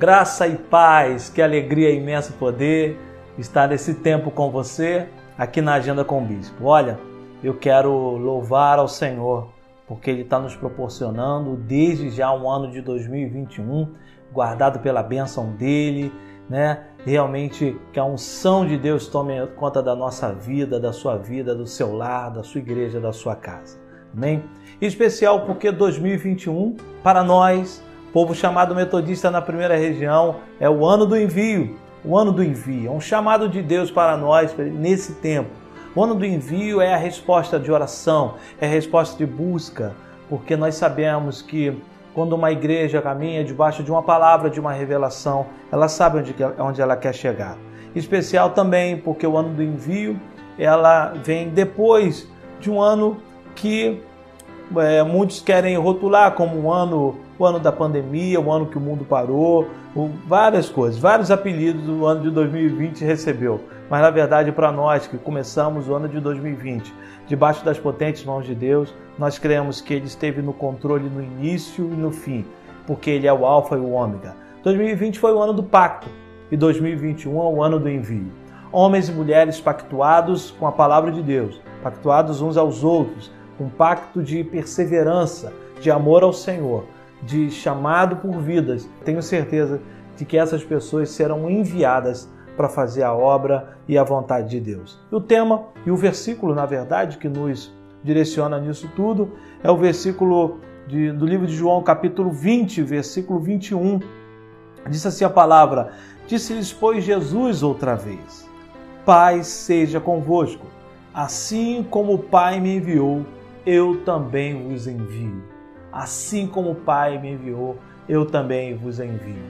Graça e paz, que alegria imenso poder estar nesse tempo com você aqui na Agenda com o Bispo. Olha, eu quero louvar ao Senhor porque Ele está nos proporcionando desde já um ano de 2021, guardado pela bênção dEle, né? Realmente que a unção de Deus tome conta da nossa vida, da sua vida, do seu lar, da sua igreja, da sua casa. Amém? Em especial porque 2021, para nós, povo chamado metodista na primeira região, é o ano do envio. O ano do envio é um chamado de Deus para nós nesse tempo. O ano do envio é a resposta de oração, é a resposta de busca, porque nós sabemos que quando uma igreja caminha debaixo de uma palavra, de uma revelação, ela sabe onde, onde ela quer chegar. Especial também porque o ano do envio ela vem depois de um ano que é, muitos querem rotular como um ano, o ano da pandemia, o ano que o mundo parou, várias coisas, vários apelidos o ano de 2020 recebeu. Mas na verdade, para nós que começamos o ano de 2020 debaixo das potentes mãos de Deus, nós cremos que Ele esteve no controle no início e no fim, porque Ele é o Alfa e o Ômega. 2020 foi o ano do pacto e 2021 é o ano do envio. Homens e mulheres pactuados com a palavra de Deus, pactuados uns aos outros, um pacto de perseverança, de amor ao Senhor, de chamado por vidas. Tenho certeza de que essas pessoas serão enviadas para fazer a obra e a vontade de Deus. E o tema e o versículo, na verdade, que nos direciona nisso tudo é o versículo de, do livro de João, capítulo 20, versículo 21. Diz assim a palavra: Disse-lhes, pois, Jesus outra vez: Pai seja convosco, assim como o Pai me enviou eu também vos envio. Assim como o Pai me enviou, eu também vos envio.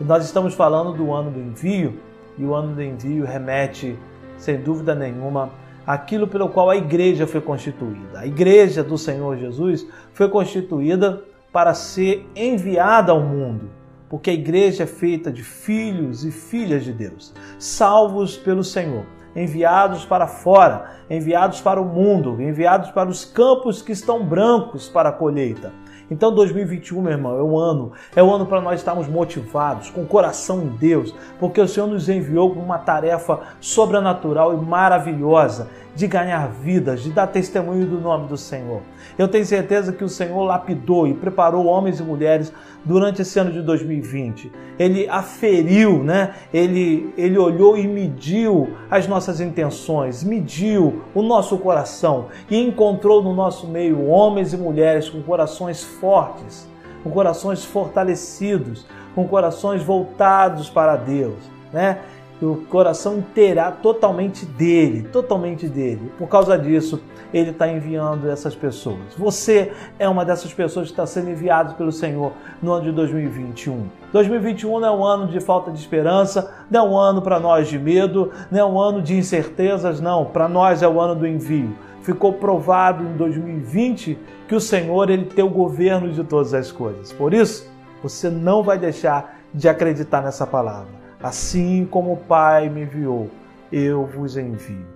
E nós estamos falando do ano do envio, e o ano do envio remete, sem dúvida nenhuma, aquilo pelo qual a igreja foi constituída. A igreja do Senhor Jesus foi constituída para ser enviada ao mundo, porque a igreja é feita de filhos e filhas de Deus, salvos pelo Senhor enviados para fora, enviados para o mundo, enviados para os campos que estão brancos para a colheita. Então 2021, meu irmão, é o ano, é o ano para nós estarmos motivados, com o coração em Deus, porque o Senhor nos enviou com uma tarefa sobrenatural e maravilhosa de ganhar vidas, de dar testemunho do nome do Senhor. Eu tenho certeza que o Senhor lapidou e preparou homens e mulheres durante esse ano de 2020. Ele aferiu, né? Ele, ele olhou e mediu as nossas intenções, mediu o nosso coração e encontrou no nosso meio homens e mulheres com corações fortes, com corações fortalecidos, com corações voltados para Deus, né? o coração inteira totalmente dele, totalmente dele. Por causa disso, ele está enviando essas pessoas. Você é uma dessas pessoas que está sendo enviado pelo Senhor no ano de 2021. 2021 não é um ano de falta de esperança, não é um ano para nós de medo, não é um ano de incertezas, não. Para nós é o ano do envio. Ficou provado em 2020 que o Senhor ele tem o governo de todas as coisas. Por isso, você não vai deixar de acreditar nessa palavra. Assim como o Pai me enviou, eu vos envio.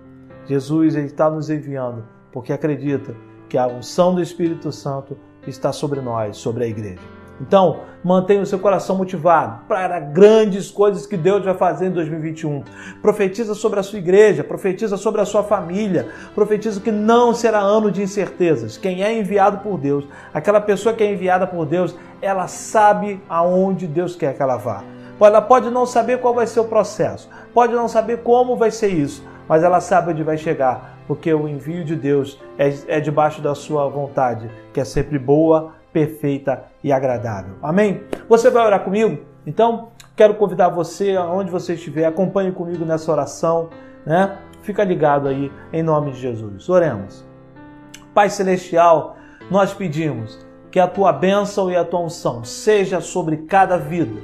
Jesus está nos enviando porque acredita que a unção do Espírito Santo está sobre nós, sobre a igreja. Então, mantenha o seu coração motivado para grandes coisas que Deus vai fazer em 2021. Profetiza sobre a sua igreja, profetiza sobre a sua família, profetiza que não será ano de incertezas. Quem é enviado por Deus, aquela pessoa que é enviada por Deus, ela sabe aonde Deus quer que ela vá. Ela pode não saber qual vai ser o processo, pode não saber como vai ser isso, mas ela sabe onde vai chegar, porque o envio de Deus é, é debaixo da sua vontade, que é sempre boa, perfeita e agradável. Amém? Você vai orar comigo? Então, quero convidar você, aonde você estiver, acompanhe comigo nessa oração, né? Fica ligado aí, em nome de Jesus. Oremos. Pai Celestial, nós pedimos que a tua bênção e a tua unção seja sobre cada vida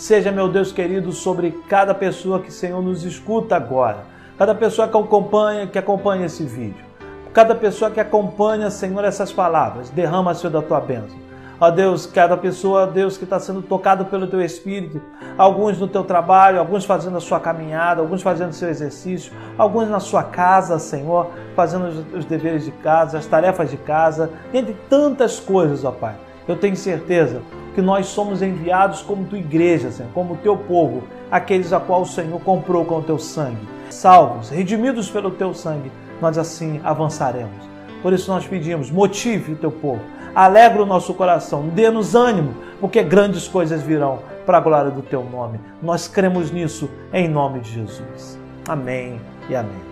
Seja, meu Deus querido, sobre cada pessoa que, Senhor, nos escuta agora. Cada pessoa que acompanha, que acompanha esse vídeo. Cada pessoa que acompanha, Senhor, essas palavras. Derrama, Senhor, da tua bênção. Ó Deus, cada pessoa, Deus, que está sendo tocado pelo teu Espírito, alguns no teu trabalho, alguns fazendo a sua caminhada, alguns fazendo seu exercício, alguns na sua casa, Senhor, fazendo os deveres de casa, as tarefas de casa, entre tantas coisas, ó Pai. Eu tenho certeza que nós somos enviados como tua igreja, Senhor, como teu povo, aqueles a qual o Senhor comprou com o teu sangue. Salvos, redimidos pelo teu sangue, nós assim avançaremos. Por isso nós pedimos, motive o teu povo, alegra o nosso coração, dê-nos ânimo, porque grandes coisas virão para a glória do teu nome. Nós cremos nisso em nome de Jesus. Amém e amém.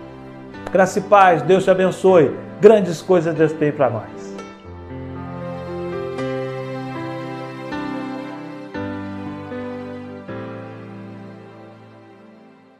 Graça e paz, Deus te abençoe. Grandes coisas Deus tem para nós.